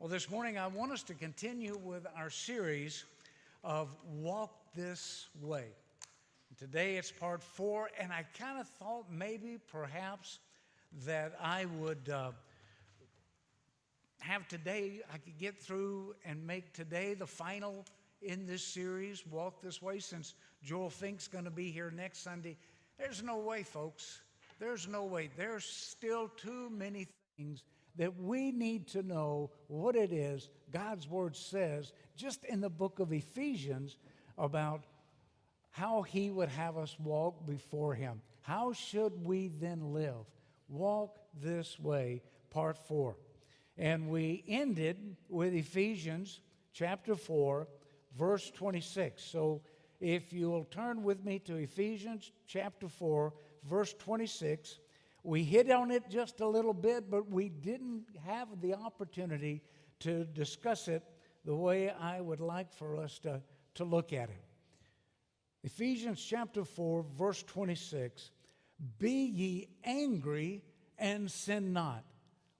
Well, this morning I want us to continue with our series of Walk This Way. Today it's part four, and I kind of thought maybe, perhaps, that I would uh, have today, I could get through and make today the final in this series, Walk This Way, since Joel Fink's going to be here next Sunday. There's no way, folks. There's no way. There's still too many things that we need to know what it is God's Word says just in the book of Ephesians about how He would have us walk before Him. How should we then live? Walk this way, part four. And we ended with Ephesians chapter 4, verse 26. So if you'll turn with me to Ephesians chapter 4, verse 26, we hit on it just a little bit, but we didn't have the opportunity to discuss it the way I would like for us to, to look at it. Ephesians chapter 4, verse 26 Be ye angry and sin not.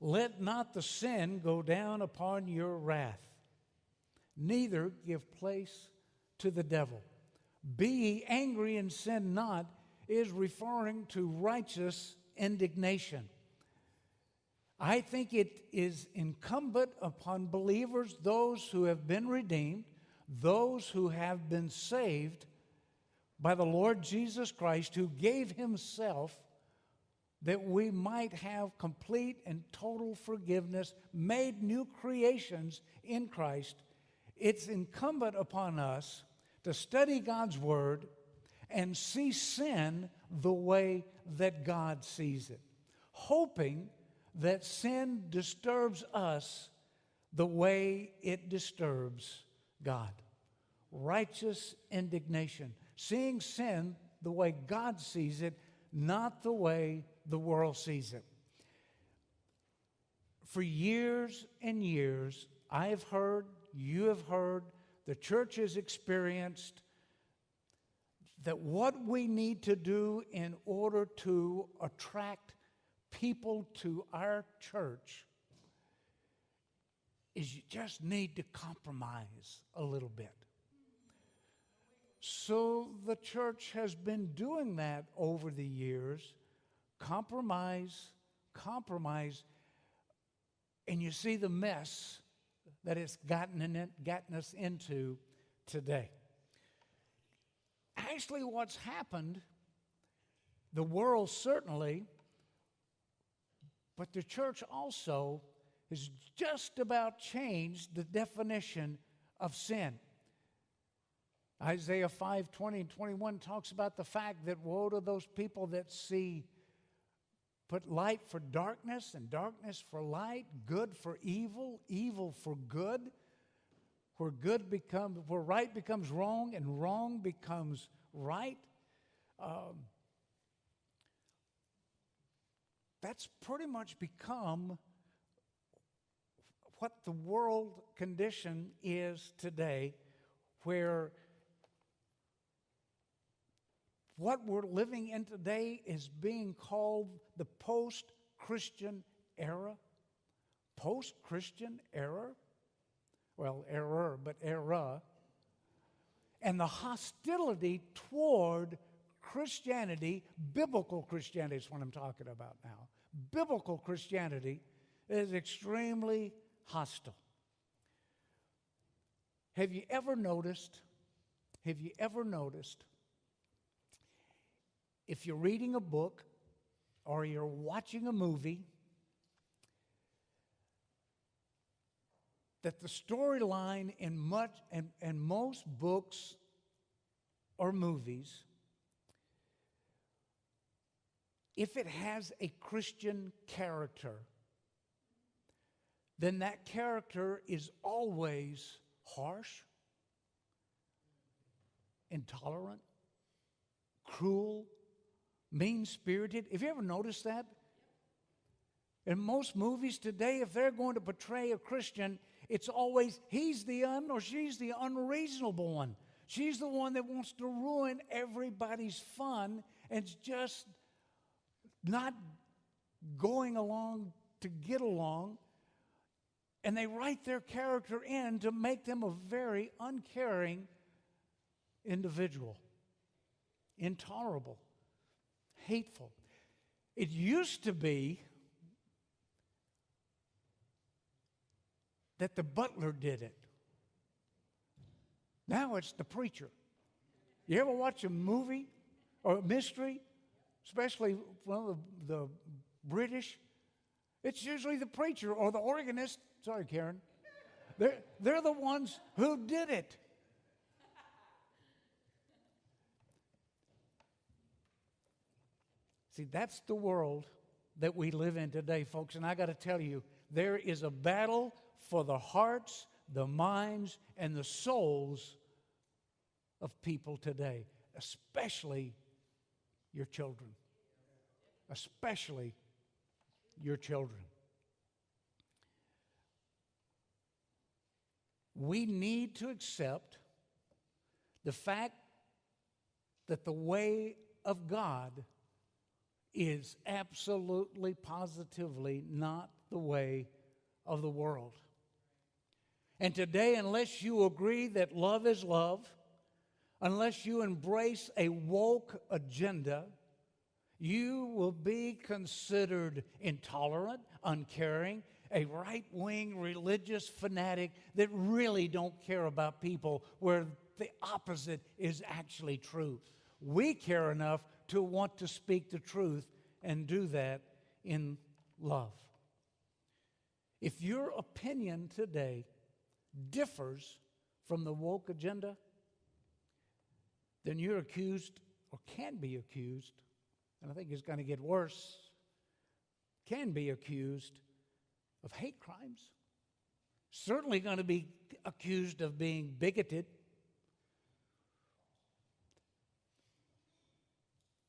Let not the sin go down upon your wrath, neither give place to the devil. Be ye angry and sin not is referring to righteous indignation. I think it is incumbent upon believers, those who have been redeemed, those who have been saved by the Lord Jesus Christ, who gave himself that we might have complete and total forgiveness, made new creations in Christ, it's incumbent upon us to study God's Word and see sin the way that God sees it, hoping that sin disturbs us the way it disturbs God. Righteous indignation, seeing sin the way God sees it, not the way the world sees it. For years and years, I have heard, you have heard, the church has experienced that what we need to do in order to attract people to our church is you just need to compromise a little bit. So the church has been doing that over the years compromise, compromise, and you see the mess that it's gotten, in gotten us into today. Actually, what's happened, the world certainly, but the church also has just about changed the definition of sin. Isaiah 5 20 and 21 talks about the fact that woe to those people that see put light for darkness and darkness for light, good for evil, evil for good, where good becomes, where right becomes wrong and wrong becomes right. Um, that's pretty much become what the world condition is today, where what we're living in today is being called the post Christian era. Post Christian era? Well, error, but era. And the hostility toward Christianity, biblical Christianity is what I'm talking about now. Biblical Christianity is extremely hostile. Have you ever noticed? Have you ever noticed if you're reading a book or you're watching a movie, that the storyline in much and, and most books or movies, if it has a Christian character, then that character is always harsh, intolerant, cruel, mean spirited. Have you ever noticed that? In most movies today, if they're going to portray a Christian, it's always he's the un or she's the unreasonable one. She's the one that wants to ruin everybody's fun and just not going along to get along. And they write their character in to make them a very uncaring individual, intolerable, hateful. It used to be that the butler did it. Now it's the preacher. You ever watch a movie or a mystery, especially well, the, the British? It's usually the preacher or the organist. Sorry, Karen. They're, they're the ones who did it. See, that's the world that we live in today, folks. And I got to tell you, there is a battle for the hearts, the minds, and the souls of people today, especially your children. Especially your children. We need to accept the fact that the way of God is absolutely, positively not the way of the world. And today, unless you agree that love is love, unless you embrace a woke agenda, you will be considered intolerant, uncaring, a right wing religious fanatic that really don't care about people, where the opposite is actually true. We care enough to want to speak the truth and do that in love. If your opinion today differs from the woke agenda, then you're accused or can be accused, and I think it's going to get worse, can be accused of hate crimes. Certainly going to be accused of being bigoted.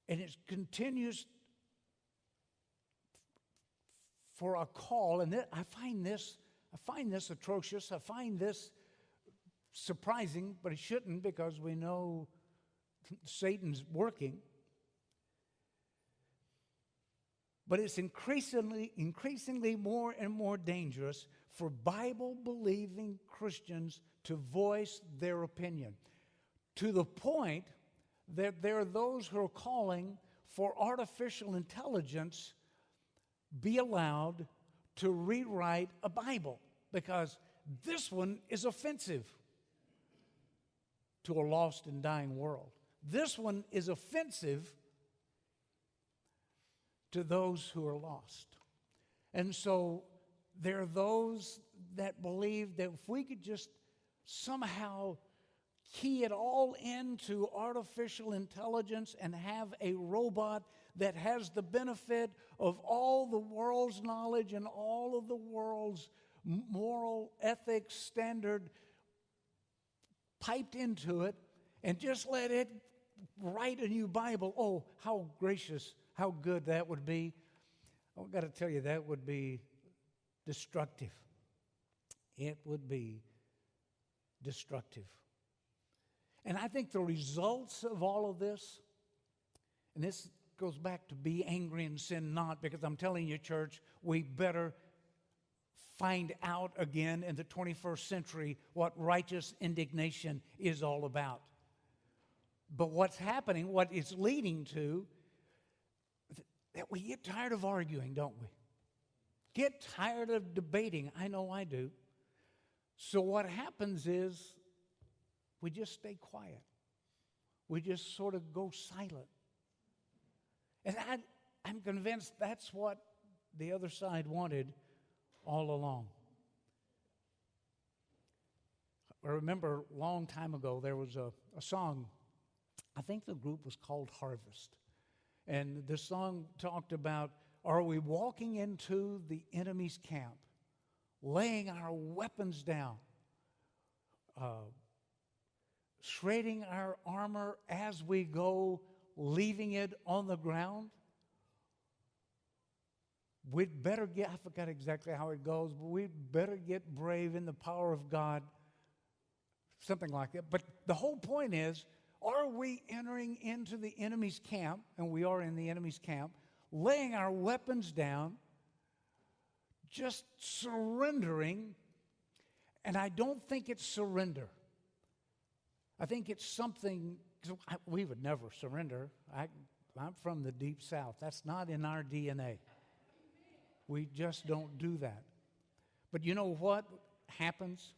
And it continues for a call, and I find this I find this atrocious. I find this surprising, but it shouldn't because we know Satan's working. But it's increasingly, increasingly more and more dangerous for Bible believing Christians to voice their opinion to the point that there are those who are calling for artificial intelligence be allowed to rewrite a Bible because this one is offensive to a lost and dying world. This one is offensive to those who are lost. And so there are those that believe that if we could just somehow key it all into artificial intelligence and have a robot that has the benefit of all the world's knowledge and all of the world's moral ethics standard piped into it and just let it write a new Bible. Oh, how gracious, how good that would be. Oh, I've got to tell you, that would be destructive. It would be destructive. And I think the results of all of this, and this goes back to be angry and sin not, because I'm telling you, church, we better find out again in the 21st century what righteous indignation is all about. But what's happening, what it's leading to, that we get tired of arguing, don't we? Get tired of debating. I know I do. So what happens is we just stay quiet. We just sort of go silent. And I, I'm convinced that's what the other side wanted all along. I remember a long time ago there was a, a song, I think the group was called Harvest. And the song talked about are we walking into the enemy's camp, laying our weapons down, uh, shredding our armor as we go, leaving it on the ground? We'd better get, I forgot exactly how it goes, but we'd better get brave in the power of God. Something like that. But the whole point is are we entering into the enemy's camp? And we are in the enemy's camp, laying our weapons down, just surrendering. And I don't think it's surrender. I think it's something, we would never surrender. I, I'm from the deep south. That's not in our DNA. We just don't do that. But you know what happens?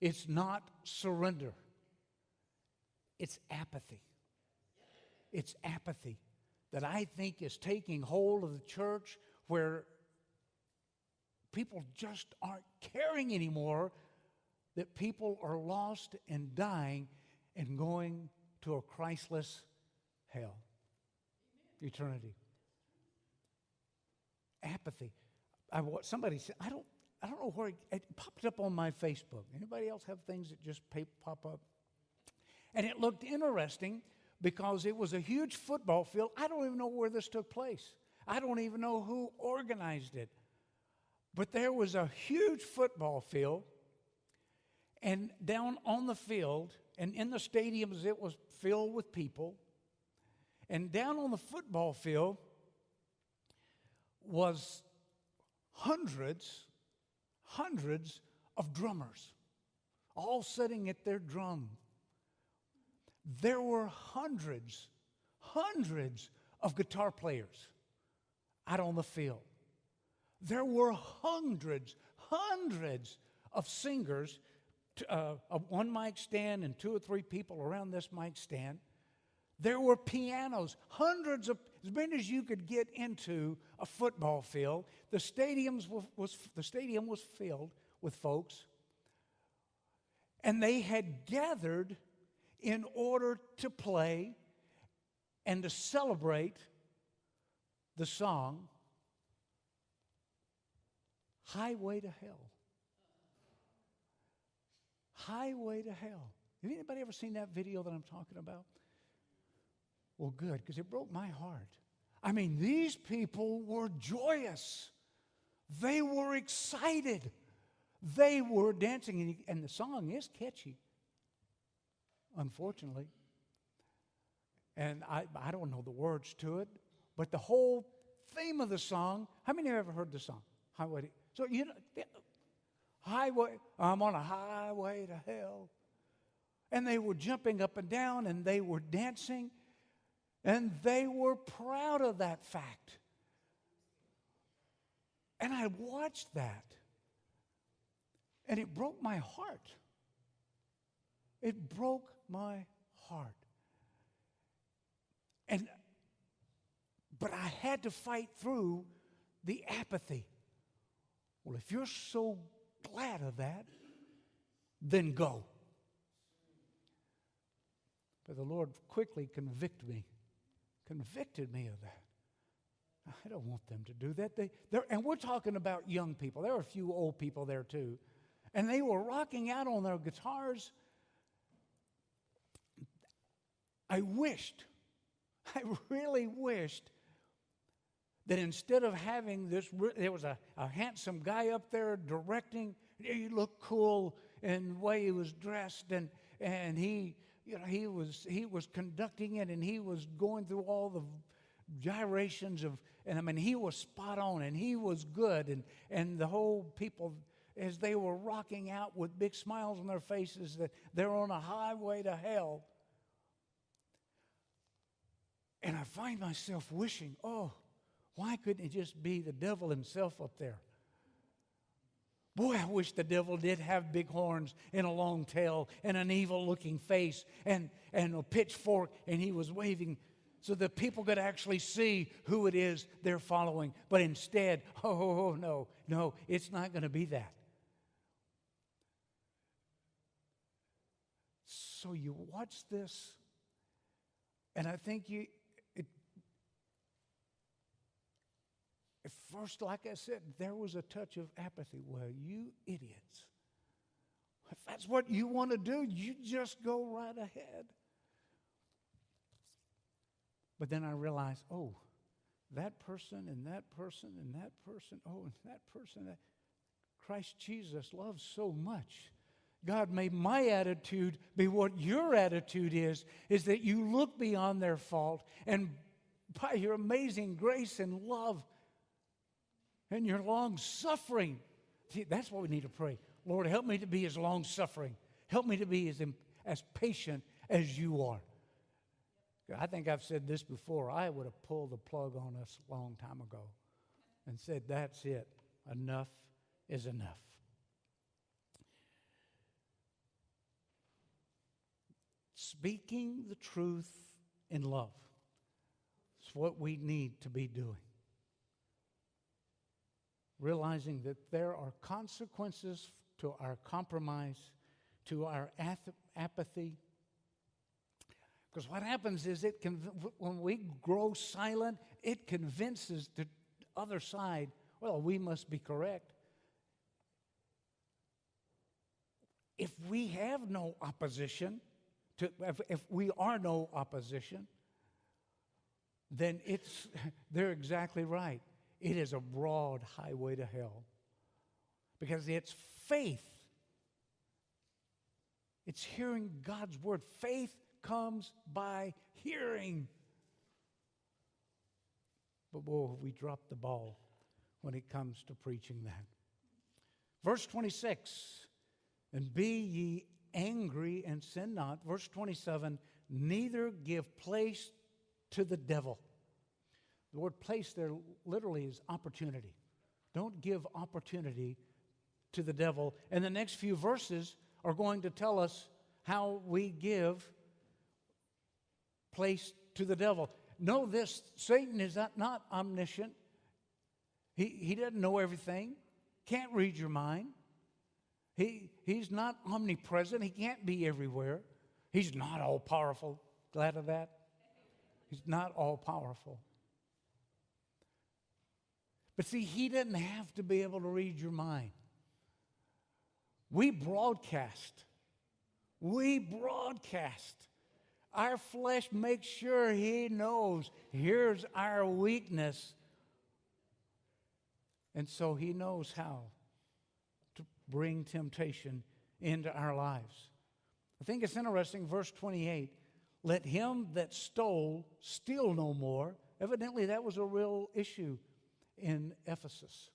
It's not surrender, it's apathy. It's apathy that I think is taking hold of the church where people just aren't caring anymore that people are lost and dying and going to a Christless hell. Eternity. Apathy. I, somebody said, I don't, I don't know where it, it popped up on my Facebook. Anybody else have things that just pop up? And it looked interesting because it was a huge football field. I don't even know where this took place. I don't even know who organized it. But there was a huge football field, and down on the field, and in the stadiums, it was filled with people. And down on the football field was hundreds, hundreds of drummers, all sitting at their drum there were hundreds, hundreds of guitar players out on the field. There were hundreds, hundreds of singers, uh, one mic stand and two or three people around this mic stand. There were pianos, hundreds of, as many as you could get into a football field. The, stadiums was, was, the stadium was filled with folks. And they had gathered in order to play and to celebrate the song Highway to Hell. Highway to Hell. Have anybody ever seen that video that I'm talking about? Well, good, because it broke my heart. I mean, these people were joyous. They were excited. They were dancing, and the song is catchy unfortunately. And I, I don't know the words to it, but the whole theme of the song, how many have ever heard the song? Highway. So, you know, highway, I'm on a highway to hell. And they were jumping up and down and they were dancing and they were proud of that fact. And I watched that and it broke my heart. It broke my heart. And but I had to fight through the apathy. Well, if you're so glad of that, then go. But the Lord quickly convicted me, convicted me of that. I don't want them to do that. They, and we're talking about young people. There are a few old people there too. And they were rocking out on their guitars I wished, I really wished that instead of having this, there was a, a handsome guy up there directing. He looked cool in the way he was dressed, and, and he, you know, he was, he was conducting it, and he was going through all the gyrations of, and I mean, he was spot on, and he was good, and, and the whole people, as they were rocking out with big smiles on their faces, that they're on a highway to hell and I find myself wishing, oh, why couldn't it just be the devil himself up there? Boy, I wish the devil did have big horns and a long tail and an evil looking face and, and a pitchfork, and he was waving so that people could actually see who it is they're following. But instead, oh, oh, oh, no, no, it's not going to be that. So you watch this, and I think you, At first, like I said, there was a touch of apathy. Well, you idiots. If that's what you want to do, you just go right ahead. But then I realized, oh, that person and that person and that person, oh, and that person, that Christ Jesus loves so much. God may my attitude be what your attitude is, is that you look beyond their fault and by your amazing grace and love, and your long suffering. See, that's what we need to pray. Lord, help me to be as long suffering. Help me to be as, as patient as you are. I think I've said this before. I would have pulled the plug on us a long time ago and said, That's it. Enough is enough. Speaking the truth in love is what we need to be doing realizing that there are consequences to our compromise, to our ath- apathy. Because what happens is it conv- when we grow silent, it convinces the other side, well, we must be correct. If we have no opposition, to, if, if we are no opposition, then it's they're exactly right. It is a broad highway to hell because it's faith. It's hearing God's word. Faith comes by hearing. But boy, we dropped the ball when it comes to preaching that. Verse 26 And be ye angry and sin not. Verse 27 Neither give place to the devil. The word place there literally is opportunity. Don't give opportunity to the devil. And the next few verses are going to tell us how we give place to the devil. Know this Satan is not, not omniscient, he, he doesn't know everything, can't read your mind. He, he's not omnipresent, he can't be everywhere. He's not all powerful. Glad of that? He's not all powerful. But see, he didn't have to be able to read your mind. We broadcast. We broadcast. Our flesh makes sure he knows here's our weakness. And so he knows how to bring temptation into our lives. I think it's interesting, verse 28 let him that stole steal no more. Evidently, that was a real issue in Ephesus.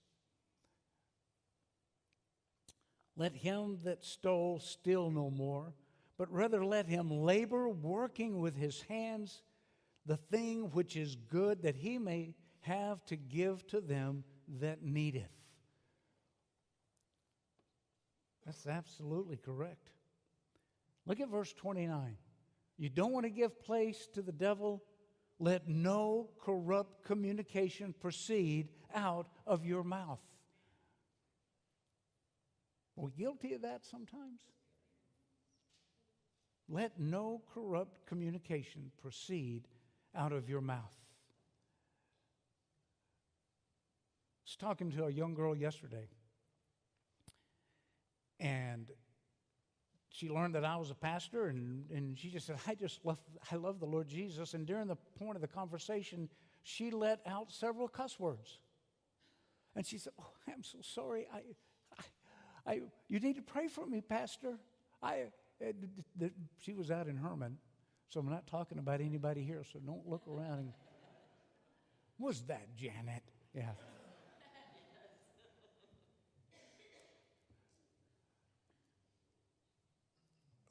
Let him that stole steal no more, but rather let him labor, working with his hands the thing which is good, that he may have to give to them that needeth. That's absolutely correct. Look at verse 29. You don't want to give place to the devil let no corrupt communication proceed out of your mouth. Are we guilty of that sometimes? Let no corrupt communication proceed out of your mouth. I was talking to a young girl yesterday, and she learned that I was a pastor, and, and she just said, I just love, I love the Lord Jesus. And during the point of the conversation, she let out several cuss words. And she said, Oh, I'm so sorry. I, I, I you need to pray for me, Pastor. I, uh, she was out in Hermann, so I'm not talking about anybody here, so don't look around and. Was that Janet? Yeah.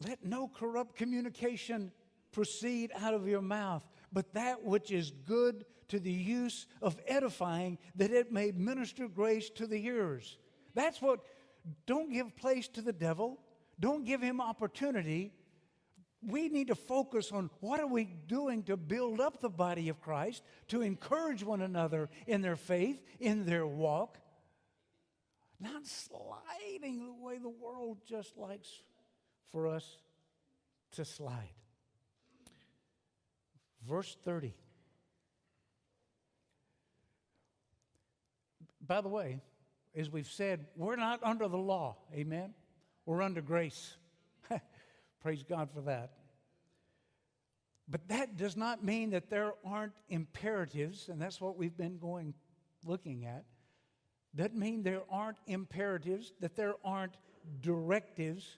Let no corrupt communication proceed out of your mouth, but that which is good to the use of edifying, that it may minister grace to the hearers. That's what, don't give place to the devil, don't give him opportunity. We need to focus on what are we doing to build up the body of Christ, to encourage one another in their faith, in their walk, not sliding the way the world just likes for us to slide. Verse 30. By the way, as we've said, we're not under the law. Amen? We're under grace. Praise God for that. But that does not mean that there aren't imperatives, and that's what we've been going looking at. Doesn't mean there aren't imperatives, that there aren't directives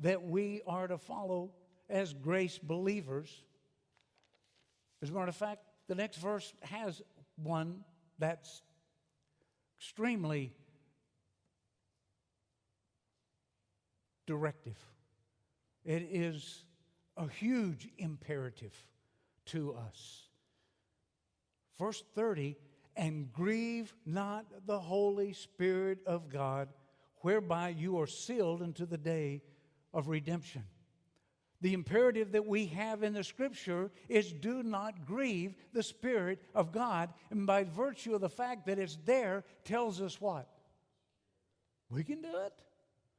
that we are to follow as grace believers. As a matter of fact, the next verse has one that's extremely directive. It is a huge imperative to us. Verse 30 and grieve not the Holy Spirit of God, whereby you are sealed unto the day of redemption. The imperative that we have in the scripture is do not grieve the Spirit of God. And by virtue of the fact that it's there, tells us what? We can do it.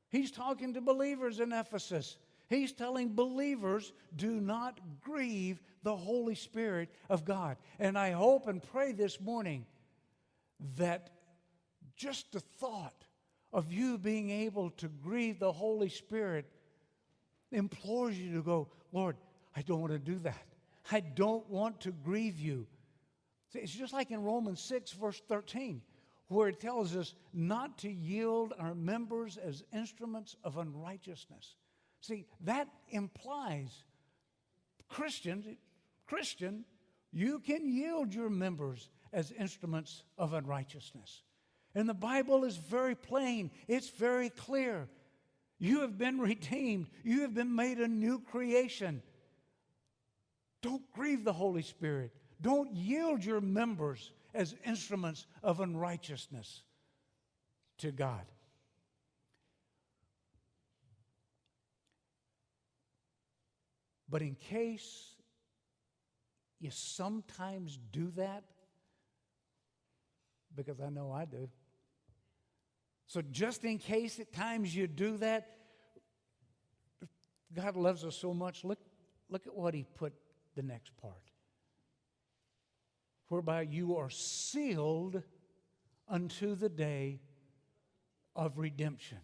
He's talking to believers in Ephesus. He's telling believers, do not grieve the Holy Spirit of God. And I hope and pray this morning that just the thought of you being able to grieve the Holy Spirit implores you to go, Lord, I don't want to do that. I don't want to grieve you. It's just like in Romans 6, verse 13, where it tells us not to yield our members as instruments of unrighteousness. See, that implies Christian, Christian, you can yield your members as instruments of unrighteousness. And the Bible is very plain, it's very clear. You have been redeemed, you have been made a new creation. Don't grieve the Holy Spirit. Don't yield your members as instruments of unrighteousness to God. But in case you sometimes do that, because I know I do. So, just in case at times you do that, God loves us so much. Look, look at what He put the next part. Whereby you are sealed unto the day of redemption.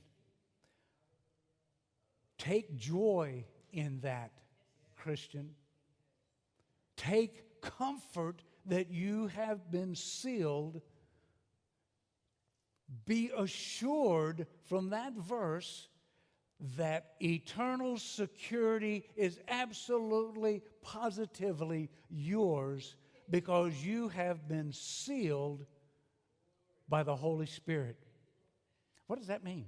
Take joy in that, Christian. Take comfort that you have been sealed be assured from that verse that eternal security is absolutely, positively yours because you have been sealed by the Holy Spirit. What does that mean?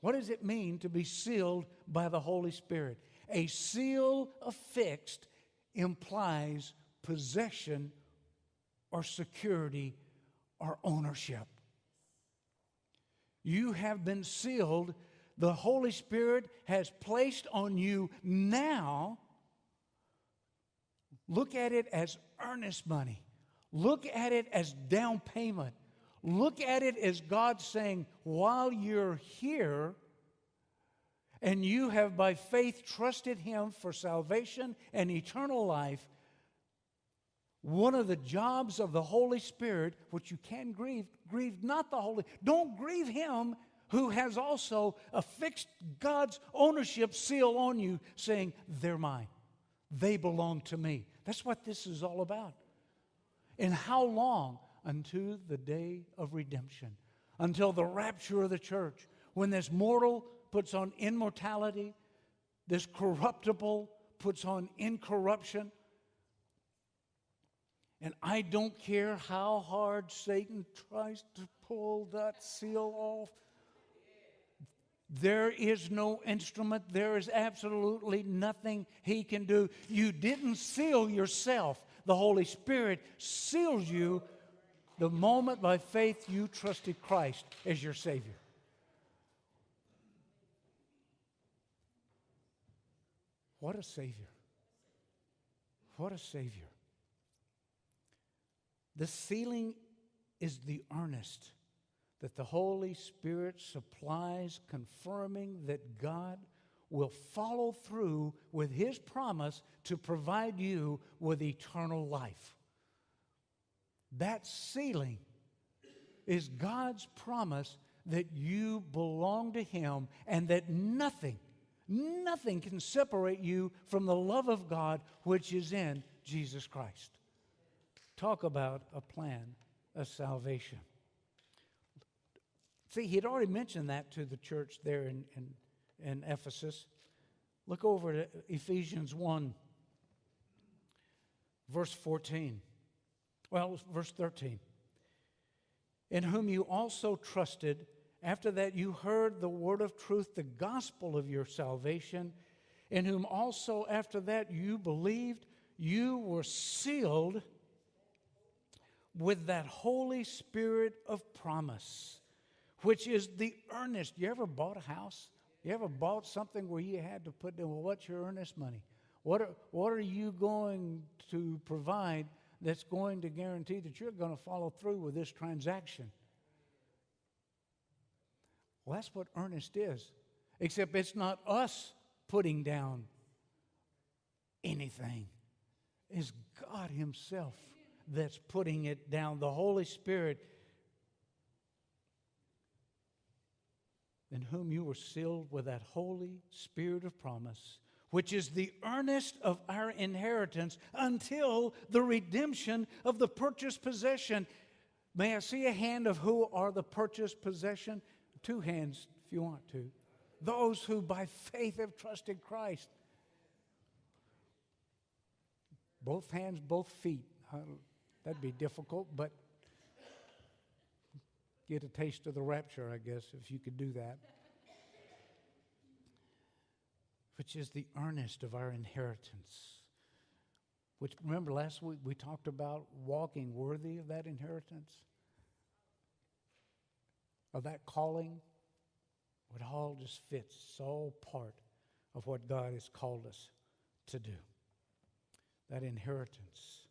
What does it mean to be sealed by the Holy Spirit? A seal affixed implies possession or security or ownership. You have been sealed. The Holy Spirit has placed on you now. Look at it as earnest money. Look at it as down payment. Look at it as God saying, while you're here, and you have by faith trusted Him for salvation and eternal life, one of the jobs of the Holy Spirit, which you can grieve, grieve not the Holy, don't grieve Him who has also affixed God's ownership seal on you, saying, They're mine. They belong to me. That's what this is all about. And how long? Unto the day of redemption, until the rapture of the church, when this mortal puts on immortality, this corruptible puts on incorruption and I don't care how hard Satan tries to pull that seal off. There is no instrument. There is absolutely nothing he can do. You didn't seal yourself. The Holy Spirit seals you the moment by faith you trusted Christ as your Savior. What a Savior. What a Savior. The sealing is the earnest that the Holy Spirit supplies, confirming that God will follow through with His promise to provide you with eternal life. That sealing is God's promise that you belong to Him and that nothing, nothing can separate you from the love of God which is in Jesus Christ. Talk about a plan of salvation. See, he had already mentioned that to the church there in, in, in Ephesus. Look over to Ephesians 1, verse 14. Well, verse 13. in whom you also trusted. After that, you heard the word of truth, the gospel of your salvation, in whom also after that you believed, you were sealed with that Holy Spirit of promise, which is the earnest. You ever bought a house? You ever bought something where you had to put down, well, what's your earnest money? What are, what are you going to provide that's going to guarantee that you're going to follow through with this transaction? Well, that's what earnest is, except it's not us putting down anything, it's God Himself that's putting it down. The Holy Spirit, in whom you were sealed with that Holy Spirit of promise, which is the earnest of our inheritance until the redemption of the purchased possession. May I see a hand of who are the purchased possession? Two hands, if you want to. Those who by faith have trusted Christ. Both hands, both feet. That'd be difficult, but get a taste of the rapture, I guess, if you could do that. Which is the earnest of our inheritance. Which, remember, last week we talked about walking worthy of that inheritance, of that calling. It all just fits. It's all part of what God has called us to do. That inheritance.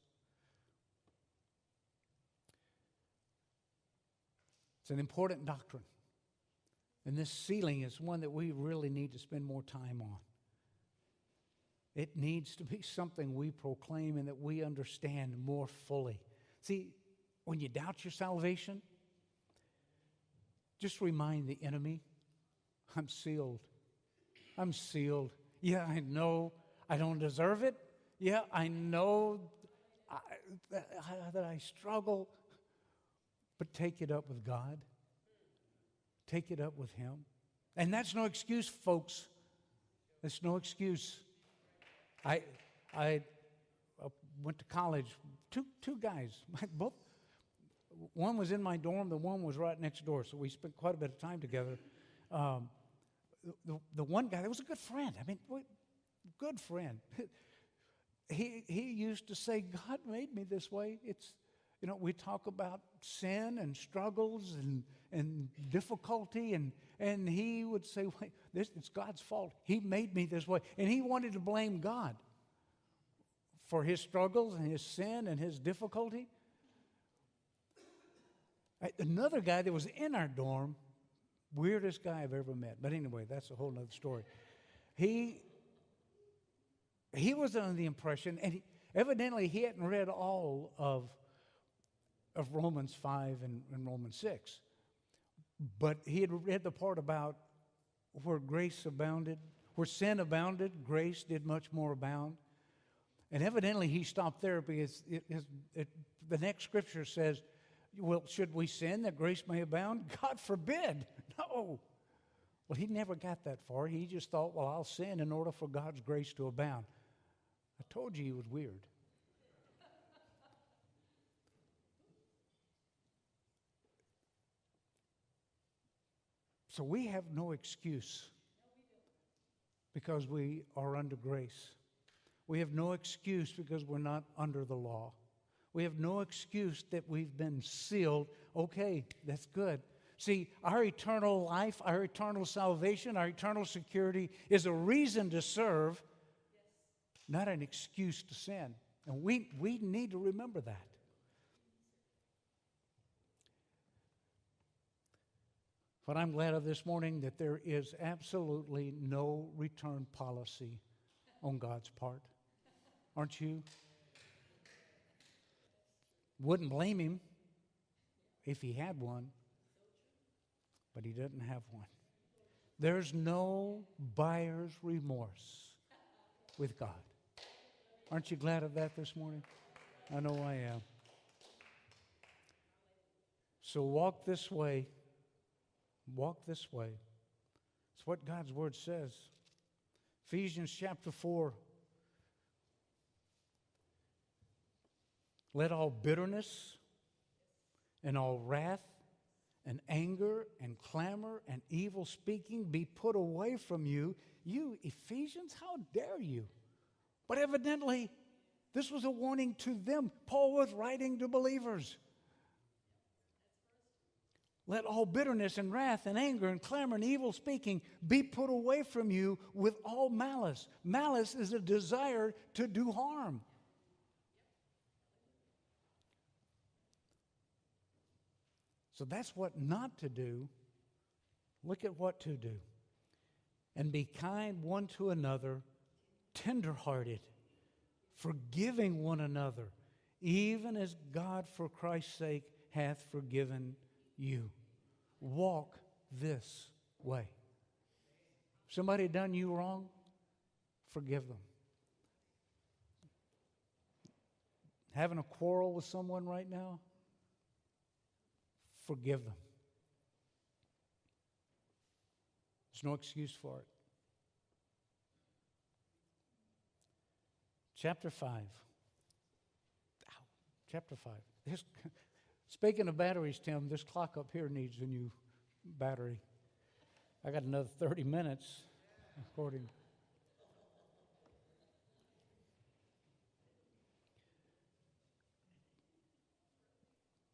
It's an important doctrine. And this sealing is one that we really need to spend more time on. It needs to be something we proclaim and that we understand more fully. See, when you doubt your salvation, just remind the enemy I'm sealed. I'm sealed. Yeah, I know I don't deserve it. Yeah, I know I, that I struggle. But take it up with God. Take it up with Him. And that's no excuse, folks. That's no excuse. I, I uh, went to college. Two, two guys, both. One was in my dorm. The one was right next door. So we spent quite a bit of time together. Um, the, the one guy, that was a good friend. I mean, good friend. he, he used to say, God made me this way. It's, you know, we talk about sin and struggles and, and difficulty, and, and he would say, Wait, this, it's God's fault. He made me this way. And he wanted to blame God for his struggles and his sin and his difficulty. Another guy that was in our dorm, weirdest guy I've ever met. But anyway, that's a whole other story. He, he was under the impression, and he, evidently he hadn't read all of of Romans 5 and, and Romans 6. But he had read the part about where grace abounded, where sin abounded, grace did much more abound. And evidently he stopped there because it, it, it, the next scripture says, Well, should we sin that grace may abound? God forbid. No. Well, he never got that far. He just thought, Well, I'll sin in order for God's grace to abound. I told you he was weird. So we have no excuse because we are under grace. We have no excuse because we're not under the law. We have no excuse that we've been sealed. Okay, that's good. See, our eternal life, our eternal salvation, our eternal security is a reason to serve, not an excuse to sin. And we, we need to remember that. But I'm glad of this morning that there is absolutely no return policy on God's part. Aren't you? Wouldn't blame him if he had one, but he doesn't have one. There's no buyer's remorse with God. Aren't you glad of that this morning? I know I am. So walk this way Walk this way. It's what God's word says. Ephesians chapter 4. Let all bitterness and all wrath and anger and clamor and evil speaking be put away from you. You, Ephesians, how dare you? But evidently, this was a warning to them. Paul was writing to believers. Let all bitterness and wrath and anger and clamor and evil speaking be put away from you with all malice. Malice is a desire to do harm. So that's what not to do. Look at what to do. And be kind one to another, tenderhearted, forgiving one another, even as God for Christ's sake hath forgiven you. Walk this way. Somebody done you wrong? Forgive them. Having a quarrel with someone right now? Forgive them. There's no excuse for it. Chapter 5. Ow. Chapter 5. This, speaking of batteries, Tim, this clock up here needs a new battery. I got another 30 minutes, according.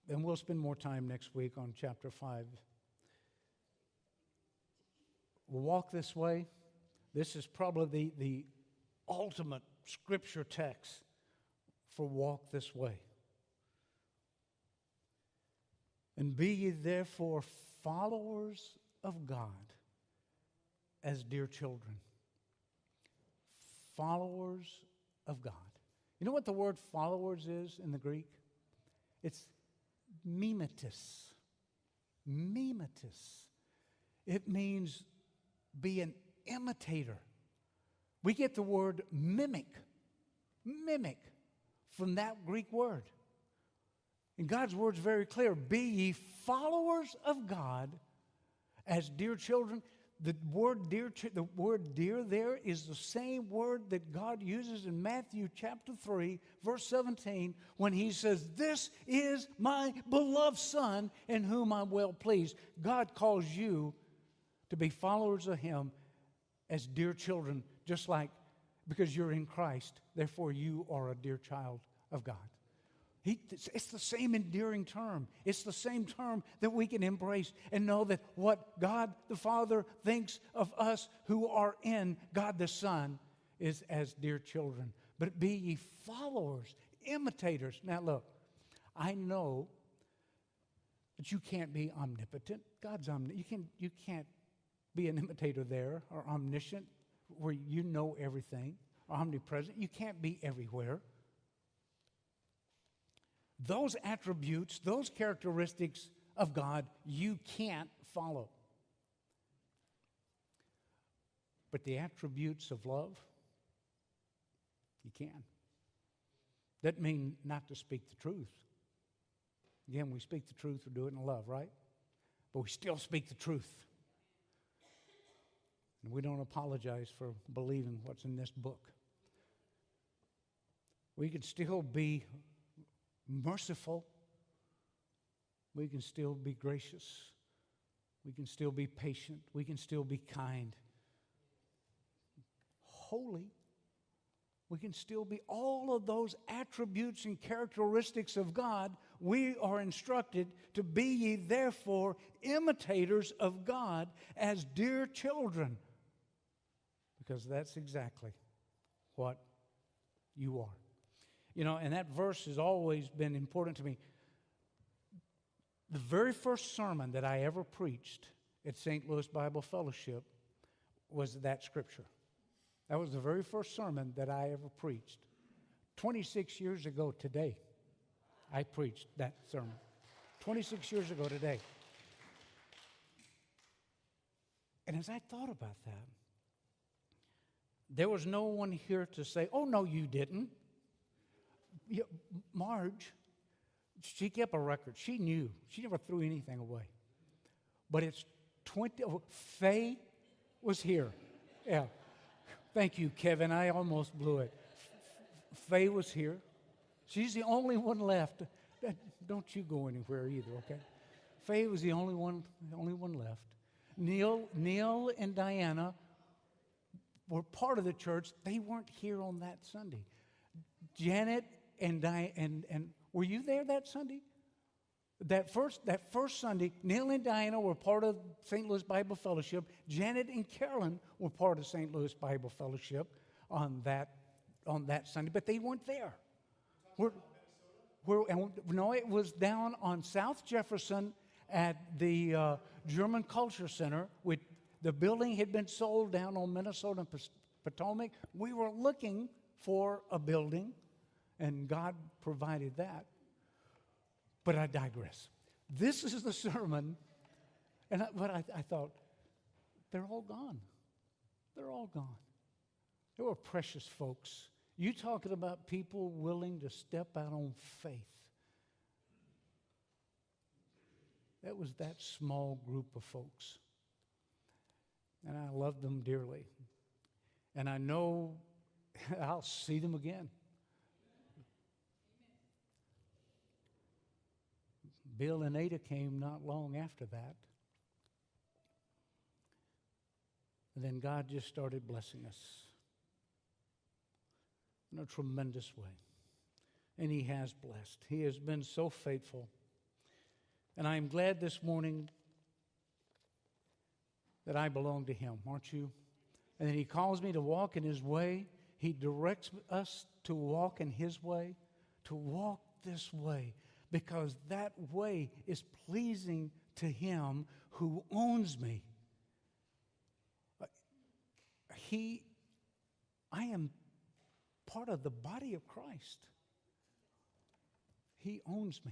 And we'll spend more time next week on chapter 5. We'll walk this way. This is probably the, the ultimate scripture text for walk this way. And be ye therefore followers of God as dear children. Followers of God. You know what the word followers is in the Greek? It's mimetis. Mimetis. It means be an imitator. We get the word mimic, mimic from that Greek word. And God's word is very clear Be ye followers of God as dear children. The word dear, the word dear there is the same word that God uses in Matthew chapter 3, verse 17, when he says, This is my beloved Son in whom I'm well pleased. God calls you to be followers of him as dear children, just like because you're in Christ, therefore you are a dear child of God. He, it's the same endearing term. It's the same term that we can embrace and know that what God the Father thinks of us who are in God the Son is as dear children. But be ye followers, imitators. Now, look, I know that you can't be omnipotent. God's omnipotent. You, can, you can't be an imitator there or omniscient where you know everything, or omnipresent. You can't be everywhere those attributes, those characteristics of God, you can't follow. But the attributes of love, you can. That mean not to speak the truth. Again, we speak the truth, we do it in love, right? But we still speak the truth. And we don't apologize for believing what's in this book. We could still be merciful, we can still be gracious. We can still be patient. We can still be kind. Holy. We can still be all of those attributes and characteristics of God. We are instructed to be ye therefore imitators of God as dear children. Because that's exactly what you are. You know, and that verse has always been important to me. The very first sermon that I ever preached at St. Louis Bible Fellowship was that scripture. That was the very first sermon that I ever preached. 26 years ago today, I preached that sermon. 26 years ago today. And as I thought about that, there was no one here to say, oh, no, you didn't you know, Marge, she kept a record. She knew. She never threw anything away. But it's 20. Oh, Faye was here. Yeah. Thank you, Kevin. I almost blew it. Faye was here. She's the only one left. Don't you go anywhere either, okay? Faye was the only one, the only one left. Neil, Neil and Diana were part of the church. They weren't here on that Sunday. Janet and Di- and and were you there that Sunday? That first that first Sunday, Neil and Diana were part of St. Louis Bible Fellowship. Janet and Carolyn were part of St. Louis Bible Fellowship on that on that Sunday, but they weren't there. We're, we're, and no, it was down on South Jefferson at the uh, German Culture Center. With the building had been sold down on Minnesota and Potomac. We were looking for a building, and God provided that. But I digress. This is the sermon, and I, but I, I thought, they're all gone. They're all gone. They were precious folks. You talking about people willing to step out on faith. That was that small group of folks. And I love them dearly. And I know I'll see them again. Bill and Ada came not long after that. And then God just started blessing us in a tremendous way. And He has blessed. He has been so faithful. And I am glad this morning that I belong to Him, aren't you? And then He calls me to walk in His way. He directs us to walk in His way, to walk this way, because that way is pleasing to Him who owns me. He, I am part of the body of Christ. He owns me.